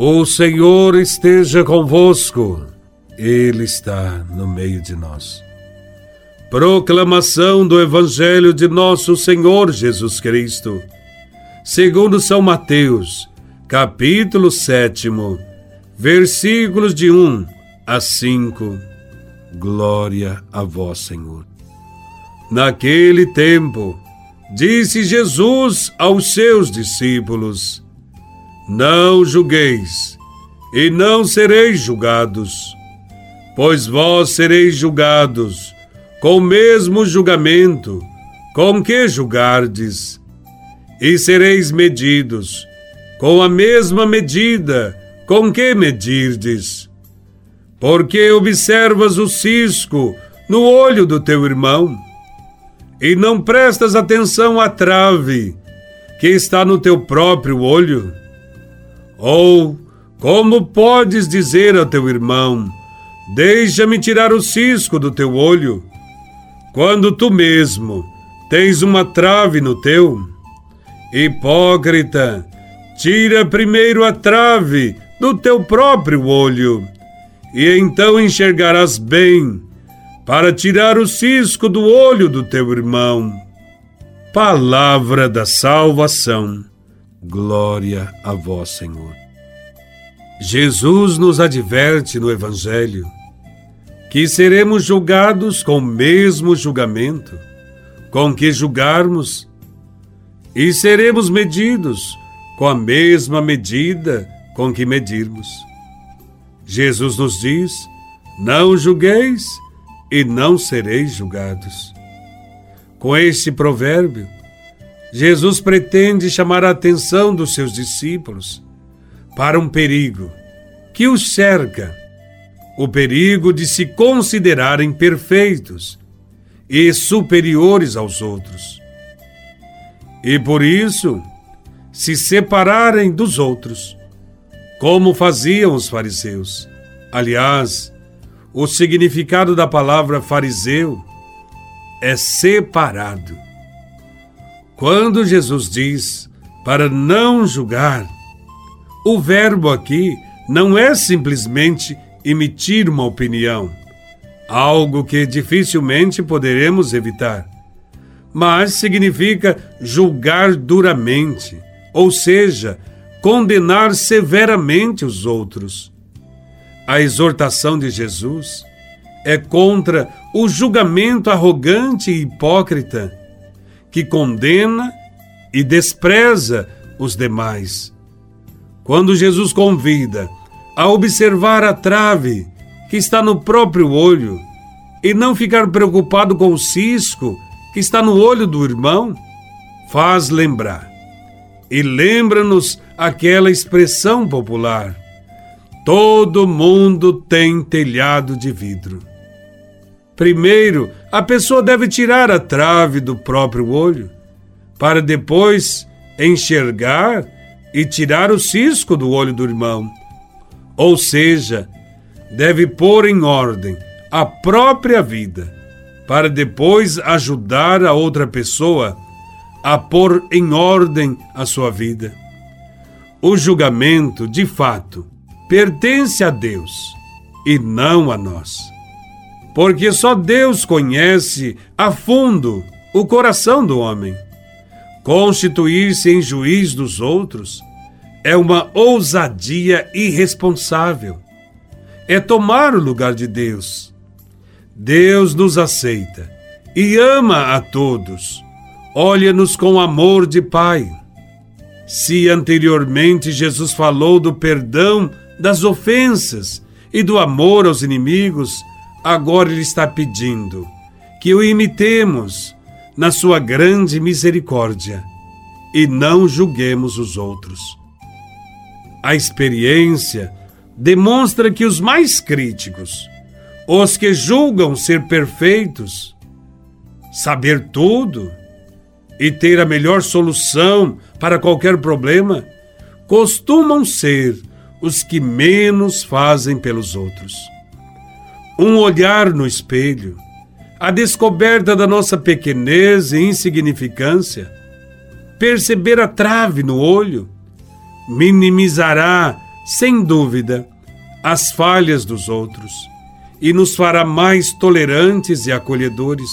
O Senhor esteja convosco, Ele está no meio de nós. Proclamação do Evangelho de Nosso Senhor Jesus Cristo, segundo São Mateus, capítulo 7, versículos de 1 a 5. Glória a Vós, Senhor. Naquele tempo, disse Jesus aos seus discípulos: não julgueis, e não sereis julgados, pois vós sereis julgados com o mesmo julgamento com que julgardes, e sereis medidos com a mesma medida com que medirdes. Porque observas o cisco no olho do teu irmão, e não prestas atenção à trave que está no teu próprio olho? Ou, como podes dizer a teu irmão: Deixa-me tirar o cisco do teu olho, quando tu mesmo tens uma trave no teu? Hipócrita, tira primeiro a trave do teu próprio olho, e então enxergarás bem para tirar o cisco do olho do teu irmão. Palavra da salvação. Glória a vós, Senhor. Jesus nos adverte no Evangelho que seremos julgados com o mesmo julgamento com que julgarmos e seremos medidos com a mesma medida com que medirmos. Jesus nos diz: Não julgueis e não sereis julgados. Com este provérbio, Jesus pretende chamar a atenção dos seus discípulos para um perigo que os cerca: o perigo de se considerarem perfeitos e superiores aos outros. E por isso, se separarem dos outros, como faziam os fariseus. Aliás, o significado da palavra fariseu é separado. Quando Jesus diz para não julgar, o verbo aqui não é simplesmente emitir uma opinião, algo que dificilmente poderemos evitar, mas significa julgar duramente, ou seja, condenar severamente os outros. A exortação de Jesus é contra o julgamento arrogante e hipócrita que condena e despreza os demais. Quando Jesus convida a observar a trave que está no próprio olho e não ficar preocupado com o cisco que está no olho do irmão, faz lembrar. E lembra-nos aquela expressão popular: todo mundo tem telhado de vidro. Primeiro, a pessoa deve tirar a trave do próprio olho, para depois enxergar e tirar o cisco do olho do irmão. Ou seja, deve pôr em ordem a própria vida, para depois ajudar a outra pessoa a pôr em ordem a sua vida. O julgamento, de fato, pertence a Deus e não a nós porque só Deus conhece a fundo o coração do homem. Constituir-se em juiz dos outros é uma ousadia irresponsável. É tomar o lugar de Deus. Deus nos aceita e ama a todos. Olha-nos com amor de Pai. Se anteriormente Jesus falou do perdão das ofensas e do amor aos inimigos, agora Ele está pedindo que o imitemos na Sua grande misericórdia e não julguemos os outros. A experiência demonstra que os mais críticos, os que julgam ser perfeitos, saber tudo e ter a melhor solução para qualquer problema, costumam ser os que menos fazem pelos outros um olhar no espelho, a descoberta da nossa pequenez e insignificância, perceber a trave no olho, minimizará sem dúvida, as falhas dos outros e nos fará mais tolerantes e acolhedores.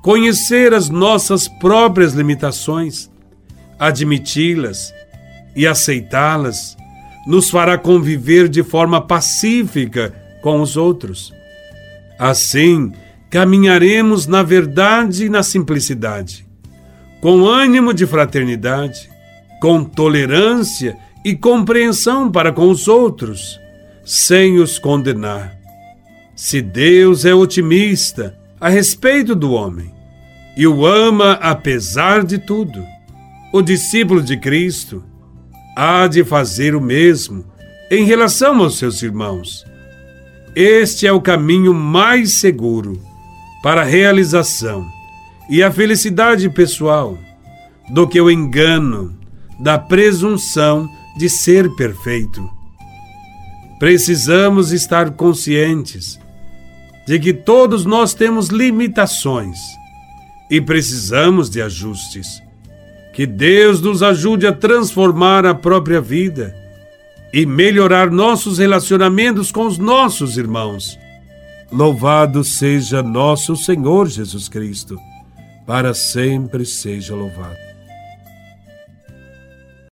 Conhecer as nossas próprias limitações, admiti-las e aceitá-las, nos fará conviver de forma pacífica com os outros. Assim, caminharemos na verdade e na simplicidade, com ânimo de fraternidade, com tolerância e compreensão para com os outros, sem os condenar. Se Deus é otimista a respeito do homem e o ama apesar de tudo, o discípulo de Cristo há de fazer o mesmo em relação aos seus irmãos. Este é o caminho mais seguro para a realização e a felicidade pessoal do que o engano da presunção de ser perfeito. Precisamos estar conscientes de que todos nós temos limitações e precisamos de ajustes. Que Deus nos ajude a transformar a própria vida e melhorar nossos relacionamentos com os nossos irmãos. Louvado seja nosso Senhor Jesus Cristo, para sempre seja louvado.